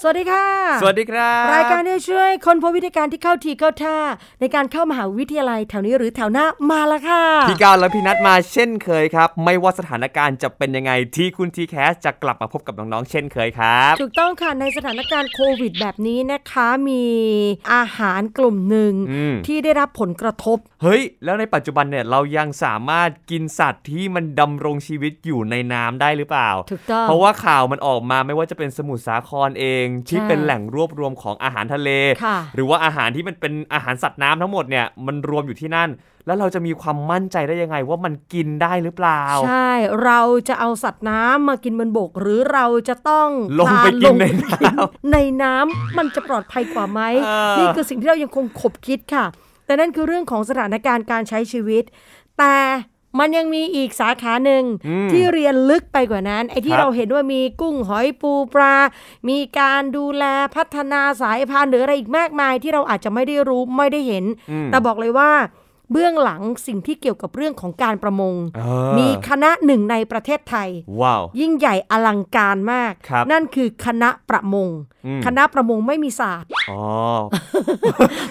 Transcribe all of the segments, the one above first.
สวัสดีค่ะ สวัสดีครับ รายการที่ช่วยคนพบวิธีการที่เข้าทีเข้าท่า ในการเข้ามหาวิทยาลัยแถวนี้หรือแถวหน้ามาแล้วค่ะ พี่ก้าวและพี่นัทมาเช่นเคยครับ ไม่ว่าสถานการณ์จะเป็นยังไงที่คุณทีแคสจะกลับมาพบกับน้องๆเช่นเคยครับ ถูกต้องค่ะในสถานการณ์โควิดแบบนี้นะคะมีอาหารกลุ่มหนึ่งอืมที่ได้รับผลกระทบ เฮ้ย แล้วในปัจจุบันเนี่ยเรายังสามารถกินสัตว์ที่มันดำรงชีวิตอยู่ในน้ำได้หรือเปล่า ถูกต้อง เพราะว่าข่าวมันออกมาไม่ว่าจะเป็นสมุทรสาครเองที่ใช่เป็นแหล่งรวบรวมของอาหารทะเลค่ะหรือว่าอาหารที่มันเป็นอาหารสัตว์น้ำทั้งหมดเนี่ยมันรวมอยู่ที่นั่น แล้วเราจะมีความมั่นใจได้ยังไงว่ามันกินได้หรือเปล่า ใช่ เราจะเอาสัตว์น้ำมากินบนบก หรือเราจะต้องลงไปพากินลในน้ำในน้ำมันจะปลอดภัยกว่าไหมเออนี่คือสิ่งที่เรายังคงขบคิดค่ะ แต่นั่นคือเรื่องของสถานการณ์การใช้ชีวิต แต่ มันยังมีอีกสาขาหนึ่งอืมที่เรียนลึกไปกว่านั้น ไอ้ที่ครับเราเห็นว่ามีกุ้งหอยปูปลา มีการดูแลพัฒนาสายพันธุ์หรืออะไรอีกมากมายที่เราอาจจะไม่ได้รู้ไม่ได้เห็นอืมแต่บอกเลยว่า เบื้องหลังสิ่งที่เกี่ยวกับเรื่องของการประมงเออมีคณะหนึ่งในประเทศไทย ว้าว ยิ่งใหญ่อลังการมากครับนั่นคือคณะประมงอืมคณะประมงไม่มีศาสตร์อ๋อ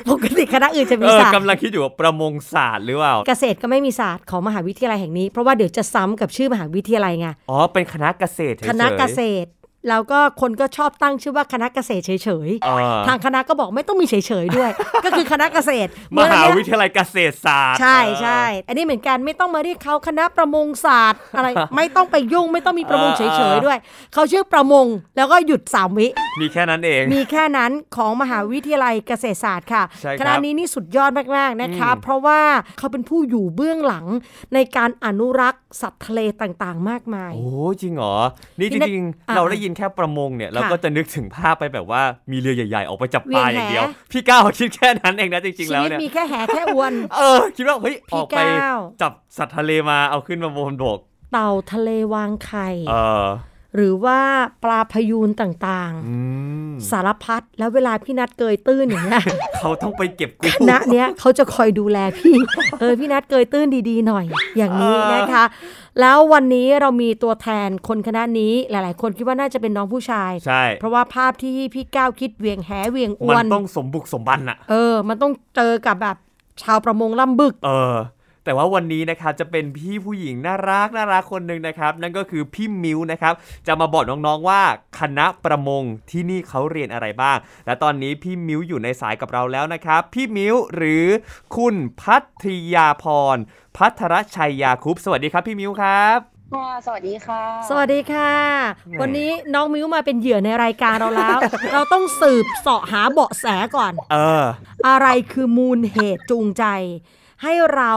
ปกติคณะอื่นจะมีเออศาสตร์กำลังคิดอยู่ว่าประมงศาสตร์หรือเปล่า เกษตรก็ไม่มีศาสตร์ของมหาวิทยาลัยแห่งนี้ เพราะว่าเดี๋ยวจะซ้ำกับชื่อมหาวิทยาลัยไง อ๋อ เป็นคณะเกษตรเฉยๆคณะเกษตร แล้วก็คนก็ชอบตั้งชื่อว่าคณะเกษตรเฉยเออๆทางคณะก็บอกไม่ต้องมีเฉยๆด้วย ก็คือคณะเกษตร มหาวิเทยาลัยเกษตรศาสตร์ ใช่เออใช่อันนี้เหมือนกันไม่ต้องมาเรียกเขาคณะประมงศาสตร์อะไร ไม่ต้องไปยุ่งไม่ต้องมีประมงเอเฉอเออยๆด้วย เขาชื่อประมงแล้วก็หยุดสามวิ มีแค่นั้นเอง มีแค่นั้นของมหาวิทยาลัยเกษตรศาสตร์ค่ะใช่ครับคณะนี้นี่สุดยอดมากๆนะคะอืมเพราะว่าเขาเป็นผู้อยู่เบื้องหลังในการอนุรักษ์สัตว์ทะเลต่างๆ มากมาย โอ้จริงเหรอ นี่จพี่นัทริงอะๆเราได้ยินแค่ประมงเนี่ยเราค่ะก็จะนึกถึงภาพไปแบบว่ามีเรือใหญ่ๆ ออกไปจับปลาเวียนแหอย่างเดียว พี่ก้าวคิดแค่นั้นเองนะจริงๆชีแล้ววิตเนี่ยมีแค่แหแค่อวน เออ คิดว่าเฮ้ยพี่ออกไปก้าวจับสัตว์ทะเลมาเอาขึ้นมาบนบก เต่าทะเลวางไข่เออ หรือว่าปลาพยูนต่างอืมๆสารพัดแล้วเวลาพี่นัดเกยตื้นอย่างเงี้ยเขาต้องไปเก็บกุ้คณะเนี้ยเขาจะคอยดูแลพี่เออพี่นัดเกยตื้นดีๆหน่อย อย่างนี้นะคะ แล้ววันนี้เรามีตัวแทนคนคณะนี้หลายๆ คนคิดว่าน่าจะเป็นน้องผู้ชายใช่เพราะว่าภาพที่พี่ก้าวคิดเวียงแหเวียงอมัวนนต้องสมบุกสมบันอะเออ มันต้องเจอกับแบบชาวประมงล่ำบึก เออ แต่ว่าวันนี้นะครับจะเป็นพี่ผู้หญิงน่ารักน่ารักคนหนึ่งนะครับ นั่นก็คือพี่มิวนะครับ จะมาบอกน้องๆว่าคณะประมงที่นี่เขาเรียนอะไรบ้าง และตอนนี้พี่มิวอยู่ในสายกับเราแล้วนะครับ พี่มิวหรือคุณพัทยาพร พัทรชัยยาคุปสวัสดีครับพี่มิวครับค่ะสวัสดีค่ะ สวัสดีค่ะแหมวันนี้น้องมิ้วมาเป็นเหยื่อในรายการเราแล้ว เราต้องสืบเสาะหาเบาะแสก่อน เออ อะไรคือมูลเหตุจูงใจ ให้เรา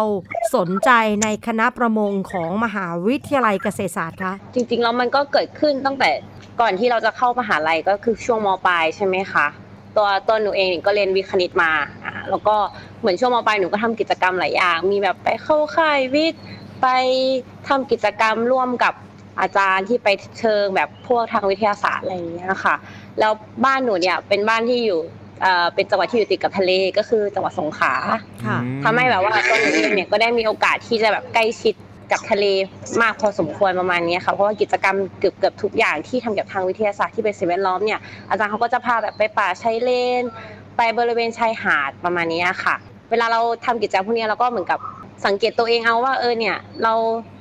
สนใจในคณะประมงของมหาวิทยาลัยเกษตรศาสตร์คะจริงๆแล้วมันก็เกิดขึ้นตั้งแต่ก่อนที่เราจะเข้ามหาลัยก็คือช่วงมปลายใช่ไหมคะตัวตัวหนูเองก็เรียนวิคณิตมาอ่าแล้วก็เหมือนช่วงมปลายหนูก็ทำกิจกรรมหลายอย่าง มีแบบไปเข้าค่ายวิทย์ไปทำกิจกรรมร่วมกับอาจารย์ที่ไปเชิงแบบพวกทางวิทยาศาสตร์อะไรอย่างเงี้ยค่ะแล้วบ้านหนูเนี่ยเป็นบ้านที่อยู่ เอ่อเป็นจังหวัดที่อยู่ติดกับทะเลก็คือจังหวัดสงขลาค่ะทำให้แบบว่าตัวหนูเองเนี่ยก็ได้มีโอกาสที่จะแบบใกล้ชิดกับทะเลมากพอสมควรประมาณนี้ค่ะเพราะว่ากิจกรรมเกือบเกือบทุกอย่างที่ทำเกี่ยวกับทางวิทยาศาสตร์ที่เป็นสิ่งแวดล้อมเนี่ยอาจารย์เขาก็จะพาแบบไปป่าชายเลน ไปบริเวณชายหาดประมาณนี้ค่ะ เวลาเราทำกิจกรรมพวกนี้เราก็เหมือนกับ สังเกตตัวเองเอาว่าเออเนี่ย เรา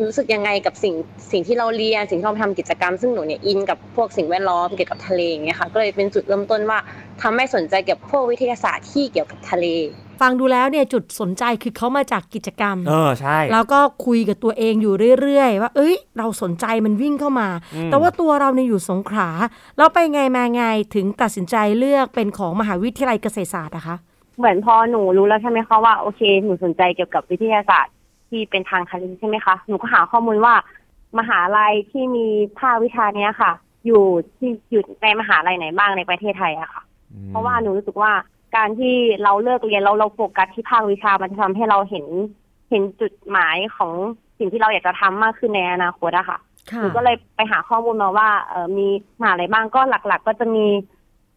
รู้สึกยังไงกับสิ่งสิ่งที่เราเรียนสิ่งที่เราทำกิจกรรมซึ่งหนูเนี่ยอินกับพวกสิ่งแวดล้อมเกี่ยวกับทะเลอย่างเงี้ยค่ะก็เลยเป็นจุดเริ่มต้นว่าทำให้สนใจเกี่ยวกับพวกวิทยาศาสตร์ที่เกี่ยวกับทะเล ฟังดูแล้วเนี่ยจุดสนใจคือเขามาจากกิจกรรม เออใช่ แล้วก็คุยกับตัวเองอยู่เรื่อยๆ ว่า เอ้ย เราสนใจมันวิ่งเข้ามาอืมแต่ว่าตัวเราเนี่ยอยู่สงขลาแล้วไปไงมาไงถึงตัดสินใจเลือกเป็นของมหาวิทยาลัยเกษตรศาสตร์นะคะ เหมือนพอหนูรู้แล้วใช่ไหมคะว่าโอเคหนูสนใจเกี่ยวกับวิทยาศาสตร์ที่เป็นทางทะเลใช่ไหมคะหนูก็หาข้อมูลว่ามหาลัยที่มีภาควิชาเนี้ยค่ะ อยู่ที่อยู่ในมหาลัยไหนบ้างในประเทศไทยอะค่ะ เพราะว่าหนูรู้สึกว่าการที่เราเลิกเรียนเราเราโฟกัสที่ภาควิชามันจะทำให้เราเห็นเห็นจุดหมายของสิ่งที่เราอยากจะทำมากขึ้นในอนาคตอะค่ะค่ะหนูก็เลยไปหาข้อมูลมาว่าเออมีมหาอะไรบ้างก็หลัก ๆ ก็จะมี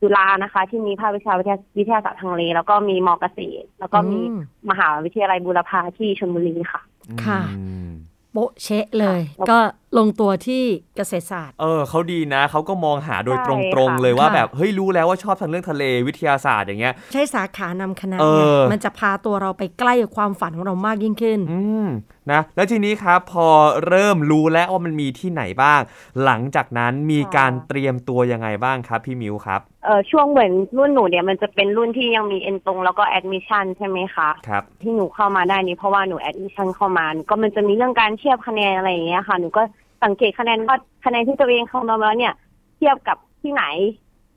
จุฬานะคะ ที่มีภาควิชาวิทยาวิทยาศาสตร์ทางทะเล แล้วก็มีมอเกษตร แล้วก็มีอืมมหาวิทยาลัยบูรพาที่ชลบุรีค่ะ ค่ะอืมโป๊ะเชะเลยค่ะก็ ลงตัวที่เกษตรศาสตร์ เออเขาดีนะเขาก็มองหาโดยใช่ตรงค่ะๆเลยว่าค่ะแบบเฮ้ยรู้แล้วว่าชอบทางเรื่องทะเลวิทยาศาสตร์อย่างเงี้ย ใช้สาขานำคณะเอไงอมันจะพาตัวเราไปใกล้กับความฝันของเรามากยิ่งขึ้น อืมนะแล้วทีนี้ครับพอเริ่มรู้แล้วว่ามันมีที่ไหนบ้าง หลังจากนั้นมีการเตรียมตัวยังไงบ้างครับพี่มิวครับเออช่วงเหมือนรุ่นหนูเนี่ยมันจะเป็นรุ่นที่ยังมีเอ็นตรงแล้วก็ admission ใช่ไหมคะครับที่หนูเข้ามาได้นี้เพราะว่าหนู admission เข้ามาก็มันจะมีเรื่องการเทียบคะแนนอะไรอย่างเงี้ยค่ะหนูก็ สังเกตคะแนนว่าคะแนนที่ตัวเองเข้ามาแล้วเนี่ย เทียบกับที่ไหน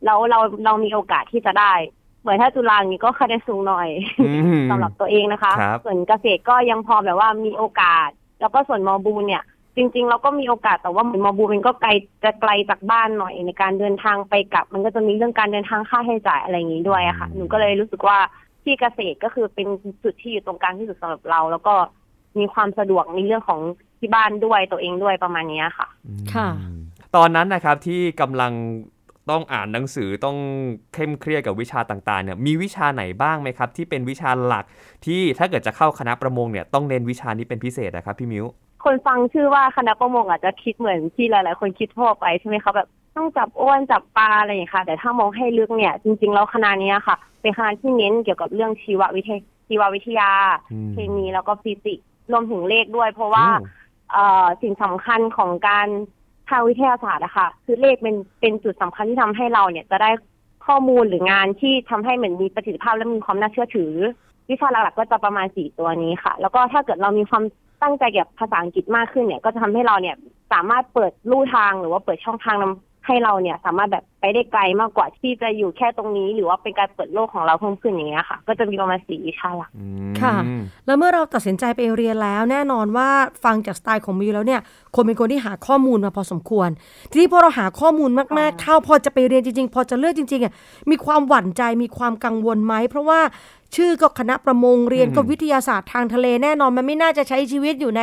แล้วเราเรามีโอกาสที่จะได้ เหมือนถ้าจุฬาอย่างนี้ก็คะแนนสูงหน่อยอืมสำหรับตัวเองนะคะครับส่วนเกษตรก็ยังพอแบบว่ามีโอกาส แล้วก็ส่วนมอบูลเนี่ย จริง ๆ เราก็มีโอกาสแต่ว่าเหมือนมอบูลมันก็ไกลจะไกลจากบ้านหน่อยในการเดินทางไปกลับ มันก็จะมีเรื่องการเดินทางค่าใช้จ่ายอะไรอย่างนี้ด้วยอะค่ะหนูก็เลยรู้สึกว่าที่เกษตรก็คือเป็นจุดที่อยู่ตรงกลางที่สุดสำหรับเรา แล้วก็มีความสะดวกในเรื่องของ ที่บ้านด้วยตัวเองด้วยประมาณเนี้ยค่ะ ค่ะอืมตอนนั้นนะครับที่กำลังต้องอ่านหนังสือต้องเข้มเครียดกับวิชาต่างๆเนี่ยมีวิชาไหนบ้างไหมครับ ที่เป็นวิชาหลักที่ถ้าเกิดจะเข้าคณะประมงเนี่ยต้องเน้นวิชานี้เป็นพิเศษนะครับพี่มิวคนฟังชื่อว่าคณะประมงอาจจะคิดเหมือนที่หลายๆ คนคิดทั่วไปใช่ไหมคะแบบต้องจับอ้วนจับปลาอะไรอย่างเงี้ยค่ะ แต่ถ้ามองให้ลึกเนี่ยจริงๆแล้วคณะเนี้ยค่ะ เป็นคณะที่เน้นเกี่ยวกับเรื่องชีววิทยาชีววิทยาอืมเคมีแล้วก็ฟิสิกส์รวมถึงเลขด้วย เพราะว่าอืมเอ่อ สิ่งสำคัญของการทางวิทยาศาสตร์อะค่ะ คือเลขเป็นเป็นจุดสำคัญที่ทำให้เราเนี่ยจะได้ข้อมูลหรืองานที่ทำให้เหมือนมีประสิทธิภาพและมีความน่าเชื่อถือ วิชาหลักๆก็จะประมาณสี่ตัวนี้ค่ะ แล้วก็ถ้าเกิดเรามีความตั้งใจเกี่ยวกับภาษาอังกฤษมากขึ้นเนี่ย ก็จะทำให้เราเนี่ยสามารถเปิดลู่ทางหรือว่าเปิดช่องทางนำให้เราเนี่ย สามารถแบบ ไปได้ไกลมากกว่าที่จะอยู่แค่ตรงนี้ หรือว่าเป็นการเปิดโลกของเราเพิ่มขึ้นอย่างเงี้ยค่ะ ก็จะมีประมาณสี่วิชาหลักอืมค่ะ แล้วเมื่อเราตัดสินใจไปเรียนแล้ว แน่นอนว่าฟังจากสไตล์ของมิวแล้วเนี่ยคนเป็นคนที่หาข้อมูลมาพอสมควร ทีนี้พอเราหาข้อมูลมากๆเข้าพอจะไปเรียนจริงๆ พอจะเลือกจริงๆอะมีความหวั่นใจมีความกังวลไหมเพราะว่าชื่อก็คณะประมงเรียนก็อืมวิทยาศาสตร์ทางทะเลแน่นอนมันไม่น่าจะใช้ชีวิตอยู่ใน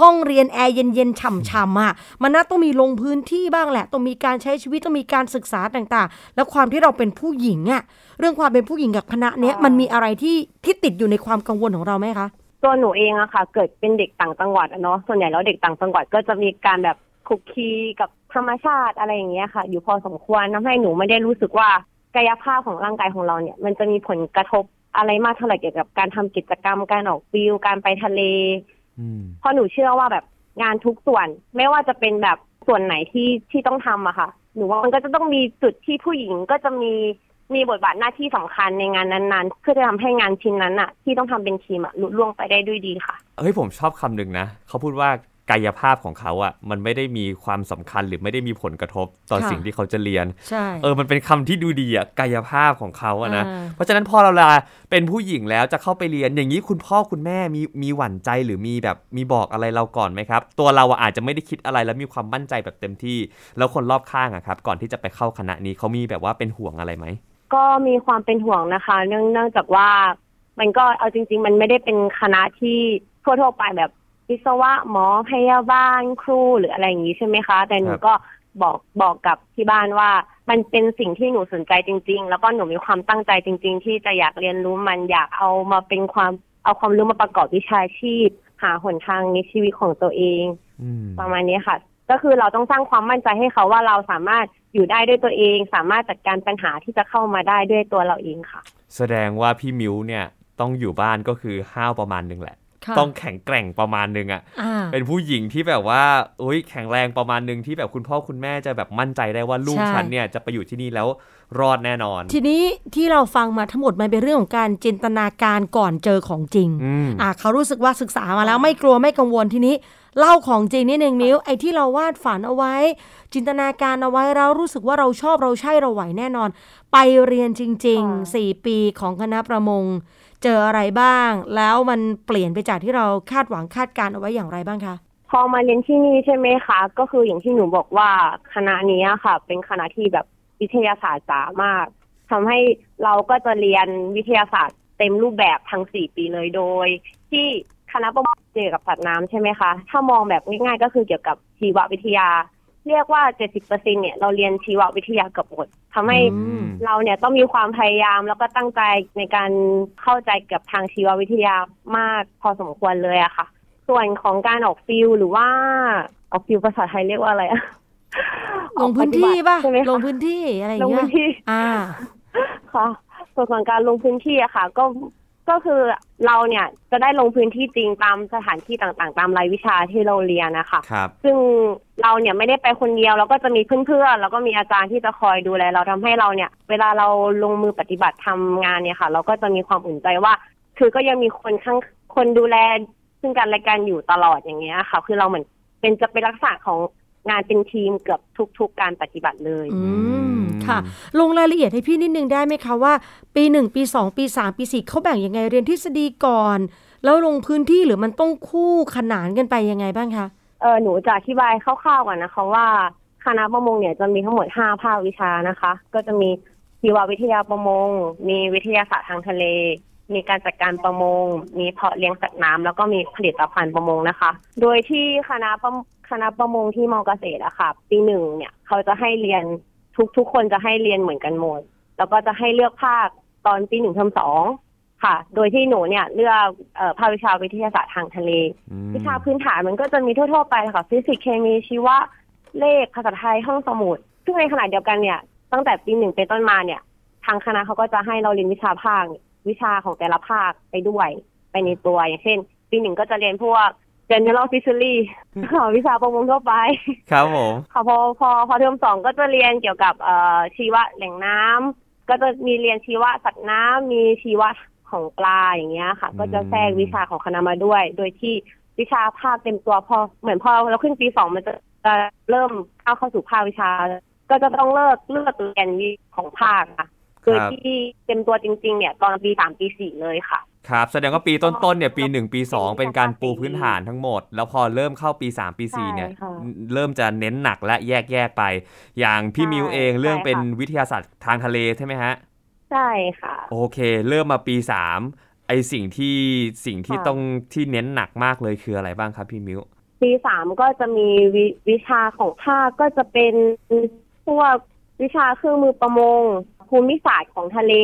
ห้องเรียนแอร์เย็นๆฉ่ำๆอะมันน่าต้องมีลงพื้นที่บ้างแหละ ต้องมีการใช้ชีวิตต้องมีการศึกษาต่างๆ แล้วความที่เราเป็นผู้หญิงอะเรื่องความเป็นผู้หญิงกับคณะเนี้ยมันมีอะไรที่ที่ติดอยู่ในความกังวลของเราไหมคะตัวหนูเองอะค่ะ เกิดเป็นเด็กต่างจังหวัดอะเนาะส่วนใหญ่แล้วเด็กต่างจังหวัดก็จะมีการแบบคุกคีกับธรรมชาติอะไรอย่างเงี้ยค่ะ อยู่พอสมควรทำให้หนูไม่ได้รู้สึกว่ากายภาพของร่างกายของเราเนี่ย มันจะมีผลกระทบอะไรมากเท่าไหร่เกี่ยวกับการทำกิจกรรมการออกฟิลการไปทะเลอืมเพราะหนูเชื่อว่าแบบงานทุกส่วนไม่ว่าจะเป็นแบบส่วนไหนที่ที่ต้องทำอะค่ะ หนูว่ามันก็จะต้องมีจุดที่ผู้หญิงก็จะมีมีบทบาทหน้าที่สำคัญในงานนั้นๆ เพื่อจะทำให้งานชิ้นนั้นอะที่ต้องทำเป็นทีมอะลุล่วงไปได้ด้วยดีค่ะ เฮ้ยผมชอบคำหนึ่งนะ เขาพูดว่า กายภาพของเขาอะมันไม่ได้มีความสำคัญหรือไม่ได้มีผลกระทบต่อค่ะสิ่งที่เขาจะเรียนใช่เออมันเป็นคำที่ดูดีอะกายภาพของเขาอะนะอ่าเพราะฉะนั้นพอเราลาเป็นผู้หญิงแล้วจะเข้าไปเรียนอย่างนี้คุณพ่อคุณแม่มีมีหวั่นใจหรือมีแบบมีบอกอะไรเราก่อนไหมครับ ตัวเราอะอาจจะไม่ได้คิดอะไรแล้วมีความมั่นใจแบบเต็มที่ แล้วคนรอบข้างอะครับ ก่อนที่จะไปเข้าคณะนี้เขามีแบบว่าเป็นห่วงอะไรไหมก็มีความเป็นห่วงนะคะ เนื่องเนื่องจากว่ามันก็เอาจริง ๆ มันไม่ได้เป็นคณะที่ทั่วๆไปแบบ วิศวะหมอพยาบาลครูหรืออะไรอย่างนี้ใช่ไหมคะ แต่หนูครับก็บอกบอกกับที่บ้านว่า มันเป็นสิ่งที่หนูสนใจจริง ๆ แล้วก็หนูมีความตั้งใจจริง ๆ ที่จะอยากเรียนรู้มันอยากเอามาเป็นความเอาความรู้มาประกอบวิชาชีพ หาหนทางในชีวิตของตัวเองอืมประมาณนี้ค่ะ ก็คือเราต้องสร้างความมั่นใจให้เขาว่าเราสามารถอยู่ได้ด้วยตัวเอง สามารถจัดการปัญหาที่จะเข้ามาได้ด้วยตัวเราเองค่ะ แสดงว่าพี่มิวเนี่ยต้องอยู่บ้านก็คือห้าวประมาณหนึงแหละค่ะ ต้องแข็งแกร่งประมาณหนึงอะอ่าเป็นผู้หญิงที่แบบว่าอุ้ยแข็งแรงประมาณหนึ่งที่แบบคุณพ่อคุณแม่จะแบบมั่นใจได้ว่าลูกใช่ฉันเนี่ยจะไปอยู่ที่นี่แล้วรอดแน่นอน ทีนี้ที่เราฟังมาทั้งหมดมันเป็นเรื่องของการจินตนาการก่อนเจอของจริงอืมอ่าเขารู้สึกว่าศึกษามาแล้วไม่กลัวไม่กังวลทีนี้เล่าของจริงนิดนึงมิ้วไอ้ที่เราวาดฝันเอาไว้ จินตนาการเอาไว้เรารู้สึกว่าเราชอบเราใช่เราไหวแน่นอน ไปเรียนจริงค่ะๆ4 ปีของคณะประมง เจออะไรบ้าง แล้วมันเปลี่ยนไปจากที่เราคาดหวังคาดการเอาไว้อย่างไรบ้างคะพอมาเรียนที่นี่ใช่ไหมคะ ก็คืออย่างที่หนูบอกว่าคณะนี้อะค่ะ เป็นคณะที่แบบวิทยาศาสตร์จ๋ามากทำให้เราก็จะเรียนวิทยาศาสตร์เต็มรูปแบบทั้งสี่ปีเลยโดย ที่คณะประมงเกี่ยวกับสัตว์น้ำใช่ไหมคะ ถ้ามองแบบง่ายๆก็คือเกี่ยวกับชีววิทยา เรียกว่า70%เนี่ยเราเรียนชีววิทยาเกับหมดทำให้อืมเราเนี่ยต้องมีความพยายามแล้วก็ตั้งใจในการเข้าใจกับทางชีววิทยามากพอสมควรเลยอะค่ะ ส่วนของการออกฟิลหรือว่าออกฟิลภาษาไทยเรียกว่าอะไรอะลงพื้นที่ป่ะใช่ไหมคะลงพื้นที่อะไรอลย่างงพื้เงี้ยนที่อ่าค่ะส่วนของการลงพื้นที่อะค่ะ ก็ ก็คือเราเนี่ยจะได้ลงพื้นที่จริงตามสถานที่ต่างๆ ตามรายวิชาที่เราเรียนนะคะครับ ซึ่งเราเนี่ยไม่ได้ไปคนเดียวเราก็จะมีเพื่อนๆแล้วก็มีอาจารย์ที่จะคอยดูแล เราทำให้เราเนี่ย เวลาเราลงมือปฏิบัติทำงานเนี่ยค่ะ เราก็จะมีความอุ่นใจว่า คือก็ยังมีคนข้างคนดูแล ซึ่งกันและกันอยู่ตลอดอย่างเงี้ยค่ะ คือเราเหมือนเป็นจะเป็นลักษณะของงานเป็นทีมเกือบทุกๆการปฏิบัติเลย อืม ค่ะ ลงรายละเอียดให้พี่นิดนึงได้ไหมคะว่า ปีหนึ่งปีสองปีสามปีสี่เขาแบ่งยังไงเรียนทฤษฎีก่อน แล้วลงพื้นที่หรือมันต้องคู่ขนานกันไปยังไงบ้างคะเออหนูจะอธิบายคร่าวๆก่อนนะคะว่าคณะประมงเนี่ยจะมีทั้งหมดห้าภาควิชานะคะ ก็จะมีชีววิทยาประมง มีวิทยาศาสตร์ทางทะเล มีการจัดการประมง มีเพาะเลี้ยงสัตว์น้ำแล้วก็มีผลิตภัณฑ์ประมงนะคะ โดยที่คณะประคณะประมงที่มอเกษตรอะค่ะ ปีหนึ่งเนี่ย เขาจะให้เรียน ทุกทุกคนจะให้เรียนเหมือนกันหมด แล้วก็จะให้เลือกภาคตอนปีหนึ่งเทอมสองค่ะ โดยที่หนูเนี่ยเลือกเอ่อภาควิชาวิทยาศาสตร์ทางทะเลอืมวิชาพื้นฐานมันก็จะมีทั่ว ๆ ไปค่ะฟิสิกส์เคมีชีวะเลขภาษาไทยห้องสมุด ซึ่งในขณะเดียวกันเนี่ย ตั้งแต่ปีหนึ่งเป็นต้นมาเนี่ย ทางคณะเขาก็จะให้เราเรียนวิชาภาคเนี่ยวิชาของแต่ละภาคไปด้วย ไปในตัวอย่างเช่น ปีหนึ่งก็จะเรียนพวก general fishery ค่ะวิชาประมงทั่วไป ครับผมค่ะพอพอพอเทอมสองก็จะเรียนเกี่ยวกับเอ่อชีวะแหล่งน้ำก็จะมีเรียนชีวะสัตว์น้ำมีชีวะของปลาอย่างเงี้ยค่ะ ก็จะแทรกวิชาของคณะมาด้วย โดยที่วิชาภาคเต็มตัวพอเหมือนพอเราขึ้นปีสองมันจะจะเริ่มเข้าเข้าสู่ภาควิชา ก็จะต้องเลิกเลือกเรียนวิของภาคค่ะโดยที่เต็มตัวจริง ๆ เนี่ย ตอนปีสามปีสี่เลยค่ะ ครับ แสดงว่าปีต้นๆเนี่ยปีหนึ่งปีสองเป็นเป็นการปูภาษีพื้นฐานทั้งหมด แล้วพอเริ่มเข้าปีสามปีสี่เนี่ยใช่ค่ะเริ่มจะเน้นหนักและแยกแยกๆไป อย่างพี่ใช่มิวเองเรื่องใช่ค่ะเป็นวิทยาศาสตร์ทางทะเลใช่ไหมฮะ ใช่ค่ะ โอเค เริ่มมาปีสามไอสิ่งที่สิ่งที่ค่ะต้องที่เน้นหนักมากเลยคืออะไรบ้างครับพี่มิวปีสามก็จะมีววิชาของภาคก็จะเป็นพวกวิชาเครื่องมือประมง ภูมิศาสตร์ของทะเล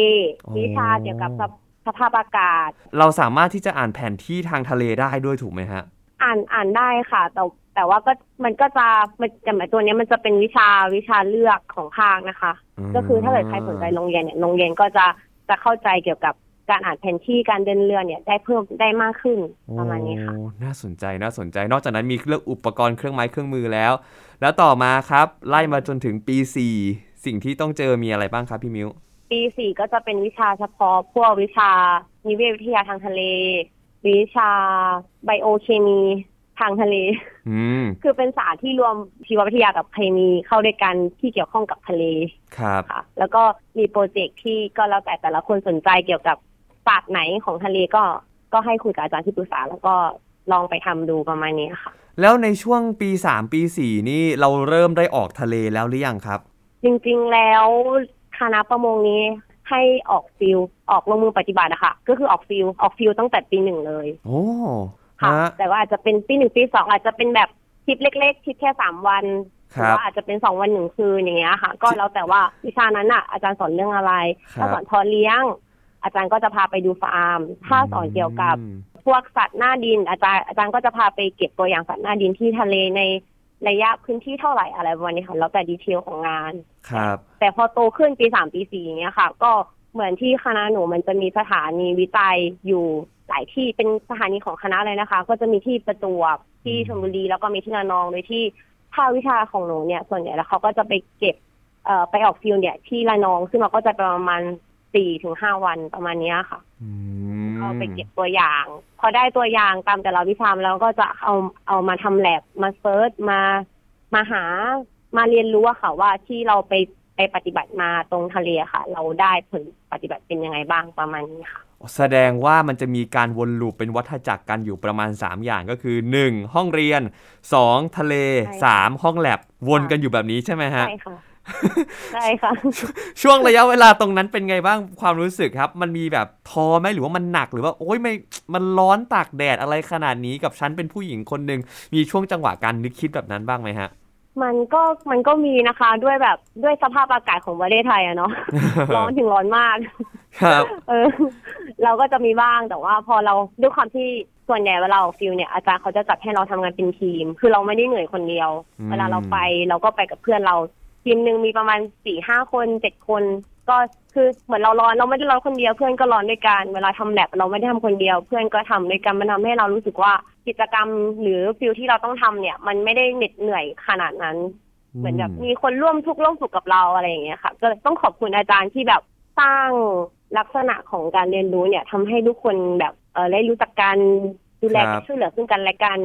อ๋อวิชาเกี่ยวกับสภ สภาพอากาศ เราสามารถที่จะอ่านแผนที่ทางทะเลได้ด้วยถูกไหมฮะ อ่านอ่านได้ค่ะ แต่แต่ว่าก็มันก็จะมันแต่หมายตัวเนี้ยมันจะเป็นวิชาวิชาเลือกของภาคนะคะอืมก็คือถ้าเกิดใครสนใจโรงเรียนเนี่ยโรงเรียนก็จะจะเข้าใจเกี่ยวกับการอ่านแผนที่การเดินเรือเนี่ยได้เพิ่มได้มากขึ้นประมาณนี้ค่ะโอ้น่าสนใจน่าสนใจ นอกจากนั้นมีเรื่องอุปกรณ์เครื่องไม้เครื่องมือแล้ว แล้วต่อมาครับ ไล่มาจนถึงปี 4 สิ่งที่ต้องเจอมีอะไรบ้างครับพี่มิว ปีสี่ก็จะเป็นวิชาเฉพาะ พวกวิชานิเวศวิทยาทางทะเล วิชาไบโอเคมีทางทะเลอืมคือเป็นศาสตร์ที่รวมชีววิทยากับเคมีเข้าด้วยกันที่เกี่ยวข้องกับทะเลครับค่ะ แล้วก็มีโปรเจกต์ที่ก็แล้วแต่แต่ละคนสนใจเกี่ยวกับศาสตร์ไหนของทะเลก็ก็ให้คุยกับอาจารย์ที่ปรึกษา แล้วก็ลองไปทำดูประมาณนี้ค่ะ แล้วในช่วงปี3ปี4นี่เราเริ่มได้ออกทะเลแล้วหรือยังครับ จริงๆแล้ว คณะประมงนี้ให้ออก field ออกลงมือปฏิบัติอะค่ะก็คือออก field ออก field ตั้งแต่ปีหนึ่งเลย โอ้ค่ะฮะแต่ว่าอาจจะเป็นปีหนึ่งปีสองอาจจะเป็นแบบทริปเล็กๆทริปแค่สามวันหครืรับว่าอาจจะเป็นสองวันหนึ่งคืนอย่างเงี้ยค่ะ ก็แล้วแต่ว่าวิชานั้นอะอาจารย์สอนเรื่องอะไรครับถ้าสอนเพาะเลี้ยง อาจารย์ก็จะพาไปดูฟาร์ม ถ้าสอนเกี่ยวกับอืมพวกสัตว์หน้าดิน อาจารย์อาจารย์ก็จะพาไปเก็บตัวอย่างสัตว์หน้าดินที่ทะเลใน ระยะพื้นที่เท่าไหร่อะไรประมาณนี้ค่ะแล้วแต่ดีเทลของงาน ครับ แต่พอโตขึ้นปีสามปีสี่อย่างเงี้ยค่ะ ก็เหมือนที่คณะหนูมันจะมีสถานีวิจัยอยู่หลายที่เป็นสถานีของคณะเลยนะคะ ก็จะมีที่ประจวบที่ชลบุรีแล้วก็มีที่ระนองโดยที่ภาควิชาของหนูเนี่ย ส่วนใหญ่แล้วเขาก็จะไปเก็บเอ่อไปออก field เนี่ยที่ระนอง ซึ่งเราก็จะประมาณ สี่ถึงห้าวันประมาณเนี้ยค่ะอืมก็ไปเก็บตัวอย่าง พอได้ตัวอย่างตามแต่ละวิชาแล้วก็จะเอาเอามาทำแลบมา search มามาหามาเรียนรู้อะค่ะ ว่าที่เราไปไปปฏิบัติมาตรงทะเลอะค่ะ เราได้ผลปฏิบัติเป็นยังไงบ้างประมาณนี้ค่ะ แสดงว่ามันจะมีการวน loop เป็นวัฏจักรกันอยู่ประมาณ 3 อย่างก็คือ 1. ห้องเรียน 2. ทะเลใช่ค่ะ 3. ห้องแลบวนกันอยู่แบบนี้ใช่ไหมฮะใช่ค่ะ ใช่ค่ะ ช่วงระยะเวลาตรงนั้นเป็นไงบ้างความรู้สึกครับ มันมีแบบท้อไหมหรือว่ามันหนักหรือว่า โอ๊ยไม่มันร้อนตากแดดอะไรขนาดนี้กับฉันเป็นผู้หญิงคนหนึ่งมีช่วงจังหวะการนึกคิดแบบนั้นบ้างไหมฮะมันก็มันก็มีนะคะด้วยแบบด้วยสภาพอากาศของประเทศไทยอะเนาะร้อนถึงร้อนมาก ครับ เออ เราก็จะมีบ้างแต่ว่าพอเราด้วยความที่ส่วนใหญ่เวลาออก field เนี่ยอาจารย์เขาจะจัดให้เราทำงานเป็นทีม คือเราไม่ได้เหนื่อยคนเดียวอืมเวลาเราไปเราก็ไปกับเพื่อนเรา ทีมหนึ่งมีประมาณสี่ห้าคนเจ็ดคน ก็คือเหมือนเราร้อนเราไม่ได้ร้อนคนเดียวเพื่อนก็ร้อนด้วยกันเวลาทำแลบเราไม่ได้ทำคนเดียว เพื่อนก็ทำด้วยกันมันทำให้เรารู้สึกว่ากิจกรรมหรือ field ที่เราต้องทำเนี่ย มันไม่ได้เหน็ดเหนื่อยขนาดนั้น เหมือนแบบมีคนร่วมทุกข์ร่วมสุขกับเราอะไรอย่างเงี้ยค่ะก็ต้องขอบคุณอาจารย์ที่แบบสร้างลักษณะของการเรียนรู้เนี่ยทำให้ทุกคนแบบเออได้รู้จักการดูแลครักับนช่วยเหลือซึ่งกันและกัน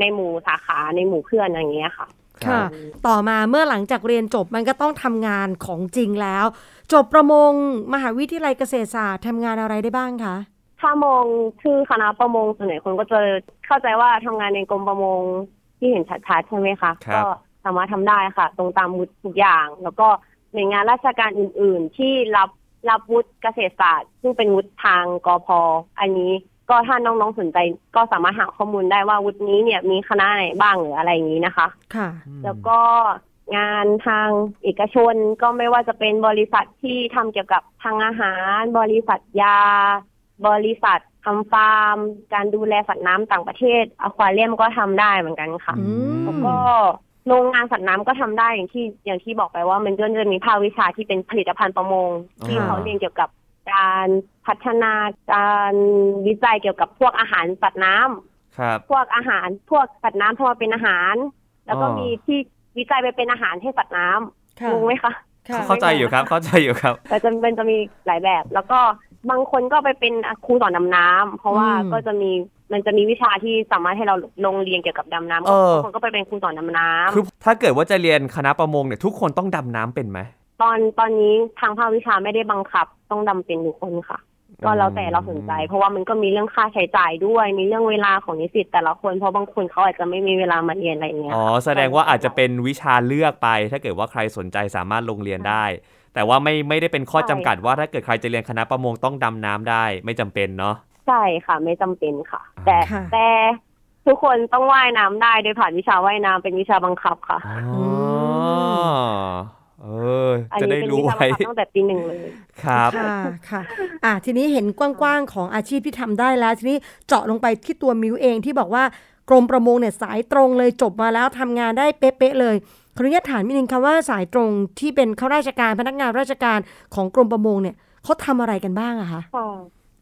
ในหมู่สาขาในหมู่เพื่อนอะไรอย่างเงี้ยค่ะ ครัค่ะบต่อมาเมื่อหลังจากเรียนจบมันก็ต้องทำงานของจริงแล้ว จบประมงมหาวิทยาลัยเกษตรศาสตร์ทำงานอะไรได้บ้างคะถ้ามองชื่อคณะประมงส่วนใหญ่คนก็จะเข้าใจว่าทำงานในกรมประมงที่เห็นชัดๆใช่ไหมคะครับก็สามารถทำได้ค่ะ ตรงตามวุฒิทุกอย่าง แล้วก็หน่วยงานราชการอื่น ๆ ที่รับรับวุฒิเกษตรศาสตร์ ซึ่งเป็นวุฒิทางกพอันนี้ ก็ถ้าน้องๆสนใจก็สามารถหาข้อมูลได้ว่าวุฒินี้เนี่ยมีคณะไหนบ้างหรืออะไรอย่างนี้นะคะ ค่ะ แล้วก็งานทางเอกชนก็ไม่ว่าจะเป็นบริษัทที่ทำเกี่ยวกับทางอาหาร บริษัทยา บริษัททำฟาร์ม การดูแลสัตว์น้ำต่างประเทศอควาเรียมก็ทำได้เหมือนกันค่ะอืมแล้วก็โรงงานสัตว์น้ำก็ทำได้อย่างที่อย่างที่บอกไปว่ามันก็จะมีภาควิชาที่เป็นผลิตภัณฑ์ประมง ที่อ่าเขาเรียนเกี่ยวกับ การพัฒนาการวิจัยเกี่ยวกับพวกอาหารสัตว์น้ำครับ พวกอาหารพวกสัตว์น้ำทำมาเป็นอาหาร แล้วก็อ๋อมีที่วิจัยไปเป็นอาหารให้สัตว์น้ำค่ะงงไหมคะค่ะเข้าใจอยู่ครับ เข้าใจอยู่ครับ แต่จะเป็นจะมีหลายแบบ แล้วก็บางคนก็ไปเป็นครูสอนดำน้ำเพราะว่าอืมก็จะมีมันจะมีวิชาที่สามารถให้เราลงเรียนเกี่ยวกับดำน้ำเออบางคนก็ไปเป็นครูสอนดำน้ำคือถ้าเกิดว่าจะเรียนคณะประมงเนี่ยทุกคนต้องดำน้ำเป็นไหมตอนตอนนี้ทางภาควิชาไม่ได้บังคับ ต้องดำเป็นทุกคนค่ะ ก็แล้วแต่เราสนใจ เพราะว่ามันก็มีเรื่องค่าใช้จ่ายด้วย มีเรื่องเวลาของนิสิตแต่ละคนเพราะบางคนเขาอาจจะไม่มีเวลามาเรียนอะไรอย่างเงี้ยอ๋อค่ะแสดงว่าอาจจะเป็นวิชาเลือกไป ถ้าเกิดว่าใครสนใจสามารถลงเรียนได้ แต่ว่าไม่ไม่ได้เป็นข้อจำกัดว่าถ้าเกิดใครจะเรียนคณะประมงต้องดำน้ำได้ ไม่จำเป็นเนาะใช่ค่ะ ไม่จำเป็นค่ะ แต่ค่ะแต่ทุกคนต้องว่ายน้ำได้โดยผ่านวิชาว่ายน้ำเป็นวิชาบังคับค่ะอ๋อ เอออันจะนี้ได้เป็นรู้วิชาบัไว้งคับตั้งแต่ปีหนึ่งเลย ครับ ค่ะค่ะ อะทีนี้เห็นกว้างๆของอาชีพที่ทำได้แล้ว ทีนี้เจาะลงไปที่ตัวมิวเองที่บอกว่ากรมประมงเนี่ยสายตรงเลยจบมาแล้วทำงานได้เป๊ะๆเลยขออนุญาตถามนิดนึงค่ะว่าสายตรงที่เป็นข้าราชการพนักงานราชการของกรมประมงเนี่ยเขาทำอะไรกันบ้างอะคะค่ะ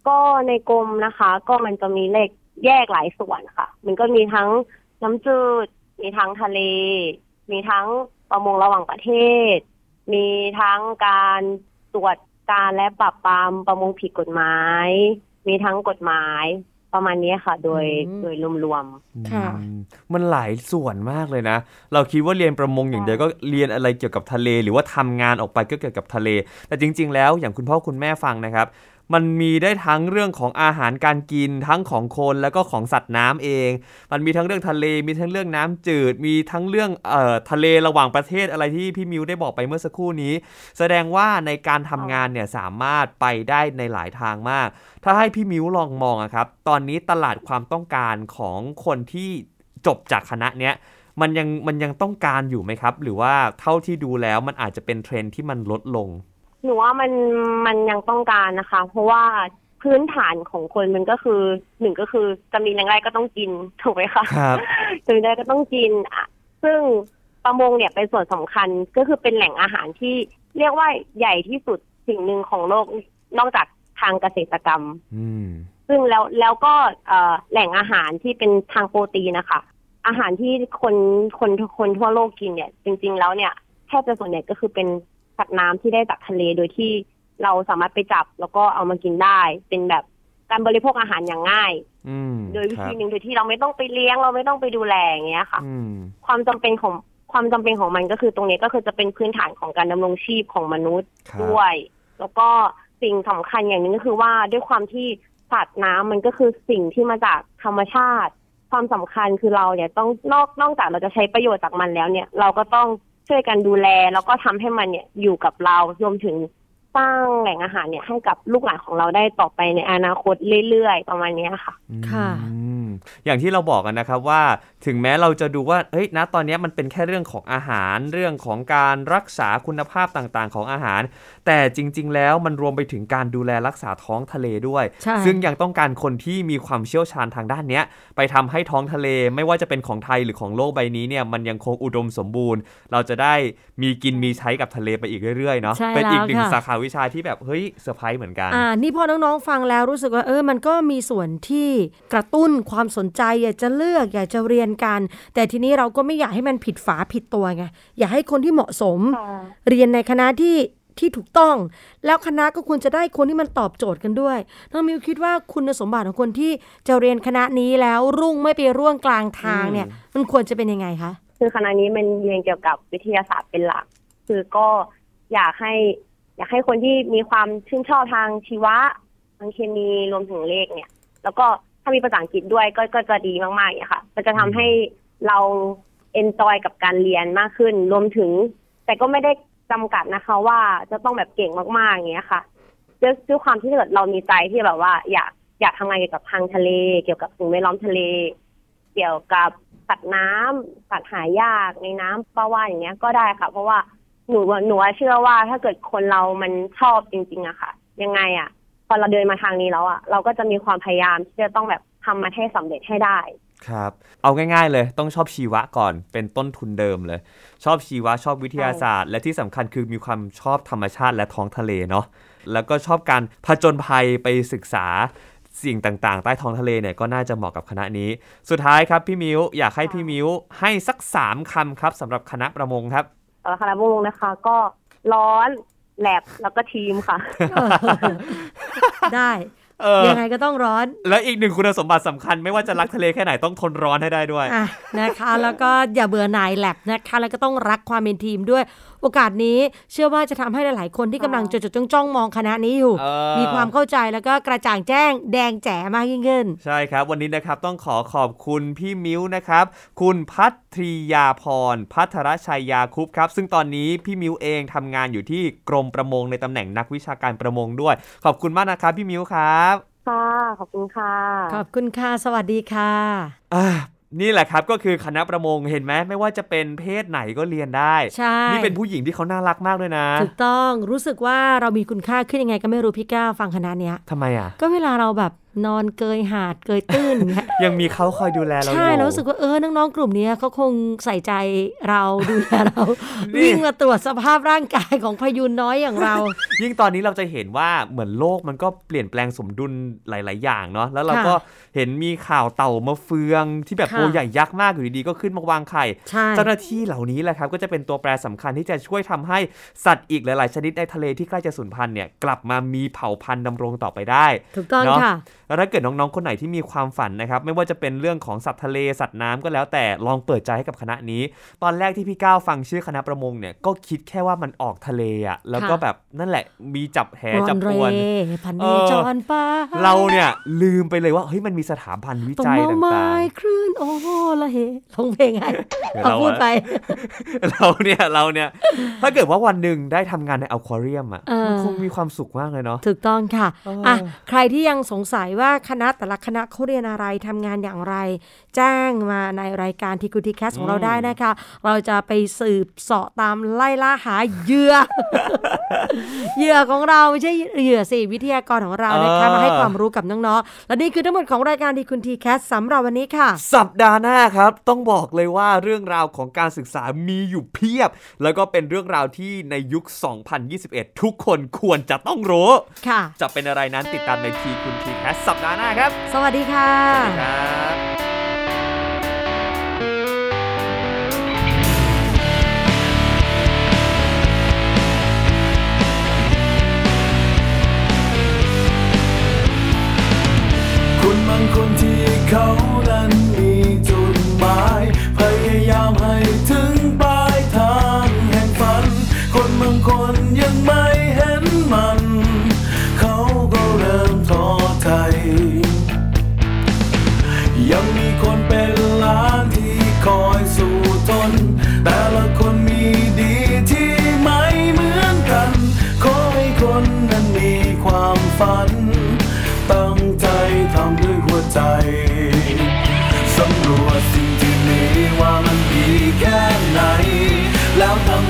ก็ในกรมนะคะ ก็มันจะมีเลขแยกหลายส่วนค่ะ มันก็มีทั้งน้ำจืด มีทั้งทะเล มีทั้ง ประมงระหว่างประเทศ มีทั้งการตรวจการและปราบปรามประมงผิดกฎหมาย มีทั้งกฎหมายประมาณนี้ค่ะ โดยอืมโดยรวมค่ะอืมมันหลายส่วนมากเลยนะ เราคิดว่าเรียนประมงอย่างเดียวก็เรียนอะไรเกี่ยวกับทะเล หรือว่าทำงานออกไปก็เกี่ยวกับทะเล แต่จริง ๆ แล้วอย่างคุณพ่อคุณแม่ฟังนะครับ มันมีได้ทั้งเรื่องของอาหารการกินทั้งของคนแล้วก็ของสัตว์น้ำเอง มันมีทั้งเรื่องทะเลมีทั้งเรื่องน้ำจืด มีทั้งเรื่องเอ่อทะเลระหว่างประเทศอะไรที่พี่มิวได้บอกไปเมื่อสักครู่นี้ แสดงว่าในการทำงานเนี่ยสามารถไปได้ในหลายทางมาก ถ้าให้พี่มิวลองมองอะครับ ตอนนี้ตลาดความต้องการของคนที่จบจากคณะเนี้ยมันยังมันยังต้องการอยู่ไหมครับ หรือว่าเท่าที่ดูแล้วมันอาจจะเป็นเทรนที่มันลดลง หนูว่ามันมันยังต้องการนะคะ เพราะว่าพื้นฐานของคนมันก็คือหนึ่งก็คือจะมีแรงไรก็ต้องกินถูกไหมคะครับถึงได้ก็ต้องกินอะซึ่งประมงเนี่ยเป็นส่วนสำคัญก็คือเป็นแหล่งอาหารที่เรียกว่าใหญ่ที่สุดสิ่งหนึ่งของโลกนอกจากทางเกษตรกรรม อืมซึ่งแล้วแล้วก็เอ่อแหล่งอาหารที่เป็นทางโปรตีนนะคะ อาหารที่คนคนคนทั่วโลกกินเนี่ย จริง ๆ แล้วเนี่ยแทบจะส่วนใหญ่ก็คือเป็น สัตว์น้ำที่ได้จากทะเลโดยที่เราสามารถไปจับแล้วก็เอามากินได้ เป็นแบบการบริโภคอาหารอย่างง่ายอืมโดยวิครัธีบหนึ่งโดยที่เราไม่ต้องไปเลี้ยงเราไม่ต้องไปดูแลอย่างเงี้ยค่ะอืมความจำเป็นของความจำเป็นของมันก็คือตรงนี้ก็คือจะเป็นพื้นฐานของการดำรงชีพของมนุษย์ครับด้วย แล้วก็สิ่งสำคัญอย่างหนึงก็คือว่าด้วยความที่สัตว์น้ำมันก็คือสิ่งที่มาจากธรรมชาติ ความสำคัญคือเราเนี่ยต้องนอกนอกจากเราจะใช้ประโยชน์จากมันแล้วเนี่ย เราก็ต้อง ช่วยกันดูแล แล้วก็ทำให้มันเนี่ยอยู่กับเรารวมถึงสร้างแหล่งอาหารเนี่ยให้กับลูกหลานของเราได้ต่อไปในอนาคตเรื่อยๆประมาณเนี้ยค่ะ ค่ะ อืมอย่างที่เราบอกกันนะครับว่าถึงแม้เราจะดูว่าเอ้ยณตอนนี้มันเป็นแค่เรื่องของอาหารเรื่องของการรักษาคุณภาพต่างๆ ของอาหาร แต่จริง ๆ แล้วมันรวมไปถึงการดูแลรักษาท้องทะเลด้วยใช่ซึ่งยังต้องการคนที่มีความเชี่ยวชาญทางด้านเนี้ยไปทำให้ท้องทะเลไม่ว่าจะเป็นของไทยหรือของโลกใบนี้เนี่ยมันยังคงอุดมสมบูรณ์ เราจะได้มีกินมีใช้กับทะเลไปอีกเรื่อยๆเนาะใช่เป็นอีกแล้วหนึ่งค่ะสาขาวิชาที่แบบเฮ้ยเซอร์ไพรส์เหมือนกันอ่านี่พอน้องๆฟังแล้วรู้สึกว่าเออมันก็มีส่วนที่กระตุ้นความสนใจอยากจะเลือกอยากจะเรียนกัน แต่ทีนี้เราก็ไม่อยากให้มันผิดฝาผิดตัวไงอยากให้คนที่เหมาะสม เรียนในคณะที่ที่ถูกต้อง แล้วคณะก็ควรจะได้คนที่มันตอบโจทย์กันด้วยน้องมิวคิดว่าคุณสมบัติของคนที่จะเรียนคณะนี้แล้วรุ่งไม่ไปร่วงกลางทางเนี่ย มันควรจะเป็นยังไงคะคือคณะนี้มันเรียนเกี่ยวกับวิทยาศาสตร์เป็นหลัก คือก็อยากให้ อยากให้คนที่มีความชื่นชอบทางชีวะทางเคมีรวมถึงเลขเนี่ย แล้วก็ ถ้ามีภาษาอังกฤษด้วยก็ก็จะดีมากๆอย่างเงี้ยค่ะ มันจะทำให้เราเอนจอยกับการเรียนมากขึ้น รวมถึง แต่ก็ไม่ได้จำกัดนะคะ ว่าจะต้องแบบเก่งมากๆอย่างเงี้ยค่ะด้วยด้วยความที่เกิดเรามีใจที่แบบว่า อยากอยากทำงานเกี่ยวกับทางทะเล เกี่ยวกับสิ่งแวดล้อมทะเล เกี่ยวกับสัตว์น้ำสัตว์หายากในน้ำปลาว่านอย่างเงี้ยก็ได้ค่ะ เพราะว่าหนูหนูว่าเชื่อว่าถ้าเกิดคนเรามันชอบจริง ๆอะค่ะ ยังไงอะ พอเราเดินมาทางนี้แล้วอะเราก็จะมีความพยายามที่จะต้องแบบทำมันให้สำเร็จให้ได้ ครับ เอาง่ายๆเลยต้องชอบชีวะก่อนเป็นต้นทุนเดิมเลย ชอบชีวะชอบวิทยาศาสตร์ และที่สำคัญคือมีความชอบธรรมชาติและท้องทะเลเนาะแล้วก็ชอบการผจญภัยไปศึกษาสิ่งต่างๆ ใต้ท้องทะเลเนี่ยก็น่าจะเหมาะกับคณะนี้ สุดท้ายครับพี่มิวอยากให้พี่มิวให้สัก3คำครับสำหรับคณะประมงครับสำหรับคณะประมงนะคะ ก็ร้อน แลบแล้วก็ทีมค่ะ ได้เออยังไงก็ต้องร้อน แล้วอีกหนึ่งคุณสมบัติสำคัญไม่ว่าจะรักทะเลแค่ไหนต้องทนร้อนให้ได้ด้วยอะนะคะ แล้วก็อย่าเบื่อหน่ายแลบนะคะ แล้วก็ต้องรักความเป็นทีมด้วยโอกาสนี้เชื่อว่าจะทำให้หลายๆ คนที่กำลังจดๆจ้องๆมองคณะนี้อยู่เออมีความเข้าใจแล้วก็กระจ่างแจ้งแดงแจ๋มากยิ่งขึ้น ใช่ครับ วันนี้นะครับต้องขอขอบคุณพี่มิ้วนะครับ คุณพัทรียาพร พัทรชัยยาคุปครับ ซึ่งตอนนี้พี่มิ้วเองทำงานอยู่ที่กรมประมงในตำแหน่งนักวิชาการประมงด้วย ขอบคุณมากนะครับพี่มิ้วครับค่ะ ขอบคุณค่ะ ขอบคุณค่ะ สวัสดีค่ะอ่า นี่แหละครับก็คือคณะประมงเห็นไหมไม่ว่าจะเป็นเพศไหนก็เรียนได้ใช่นี่เป็นผู้หญิงที่เขาน่ารักมากเลยนะถูกต้องรู้สึกว่าเรามีคุณค่าขึ้นยังไงก็ไม่รู้พี่ก้าวฟังคณะเนี้ยทำไมอะก็เวลาเราแบบ นอนเกยหาดเกยตื้นอย่างเงี้ยยังมีเขาคอยดูแลเราอยู่ใช่เรารู้สึกว่าเออน้องๆกลุ่มเนี้ยเขาคงใส่ใจเราดูแลเรานี่วิ่งมาตรวจสภาพร่างกายของพยูนน้อยอย่างเรา ยิ่งตอนนี้เราจะเห็นว่าเหมือนโลกมันก็เปลี่ยนแปลงสมดุลหลาย ๆ อย่างเนาะแล้วเราค่ะก็เห็นมีข่าวเต่ามาเฟืองที่แบบค่ะตัวใหญ่ยักษ์มากอยู่ดีๆก็ขึ้นมาวางไข่ใช่เจ้าหน้าที่เหล่านี้แหละครับก็จะเป็นตัวแปรสำคัญที่จะช่วยทำให้สัตว์อีกหลาย ๆ ชนิดในทะเลที่ใกล้จะสูญพันธุ์เนี่ยกลับมามีเผ่าพันธุ์ดำรงต่อไปได้ถูกต้องเนาะค่ะแล้วถ้าเกิดน้องๆคนไหนที่มีความฝันนะครับไม่ว่าจะเป็นเรื่องของสัตว์ทะเลสัตว์น้ำก็แล้วแต่ลองเปิดใจให้กับคณะนี้ ตอนแรกที่พี่ก้าวฟังชื่อคณะประมงเนี่ยก็คิดแค่ว่ามันออกทะเลอะแล้วก็ค่ะแบบนั่นแหละมีจับแหรอจับนเรปวนพันเอนีอจรป้าเราเนี่ยลืมไปเลยว่าเฮ้ยมันมีสถาบันวิตรงจัยเมาต่ไม้างคลื่นโอ้ละเฮลงเพลงให้เดี๋ยวเอาเราพูดอะไปๆเราเนี่ยเราเนี่ยถ้าเกิดว่าวันหนึ่งได้ทำงานในอควาเรียมอะเออมันคงมีความสุขมากเลยเนาะถูกต้องค่ะเอออ่อะใครที่ยังสงสัยว่าคณะแต่ละคณะเขาเรียนอะไรทำงานอย่างไร แจ้งมาในรายการทีคูทีแคสของเราได้นะคะ เราจะไปสืบเสาะตามไล่ล่าหาเหยื่อเหยื่อของเราไม่ใช่เหยื่อสิวิทยากรของเรานะคะเออมาให้ความรู้กับน้องๆและนี่คือทั้งหมดของรายการทีคุณทีแคสสำหรับวันนี้ค่ะ สัปดาห์หน้าครับ ต้องบอกเลยว่าเรื่องราวของการศึกษามีอยู่เพียบ แล้วก็เป็นเรื่องราวที่ในยุค 2021 ทุกคนควรจะต้องรู้ค่ะจะเป็นอะไรนั้นติดตามในทีคุณทีแคสสัปดาห์หน้าครับ สวัสดีค่ะ สวัสดีครับคุณบางคนที่เขา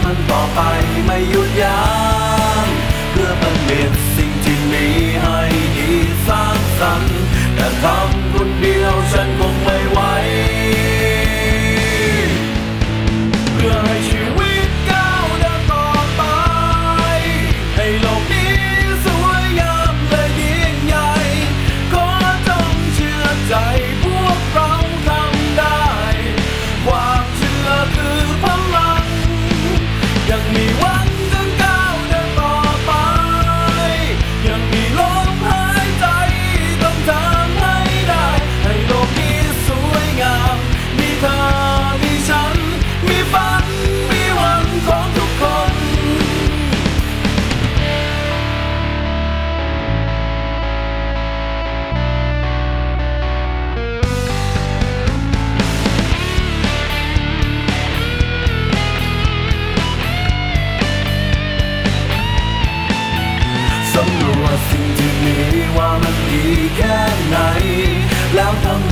มันต่อไปไม่หยุดยั้งเพื่อผลิตสิ่งที่มีให้ดีสร้างสรรค์แต่ทำ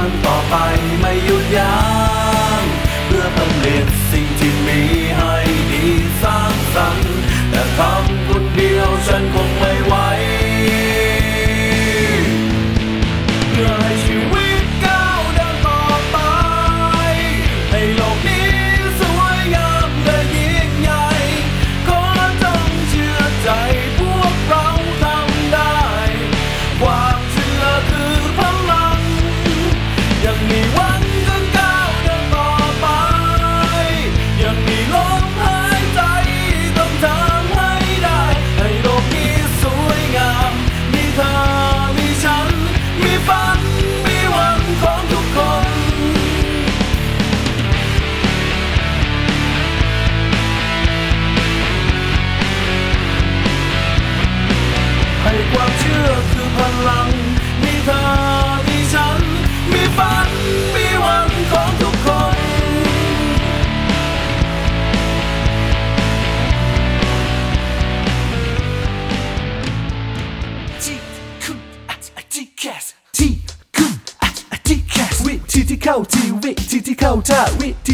แล้วทำมันต่อไปไม่หยุด ลัง มีเธอ มีฉัน มีฝัน มีวังของทุกคน ที่คุณอาจจะแคสที่คุณอาจจะแคสวิธีที่เข้าทีวิธีที่เข้าท่าวิธี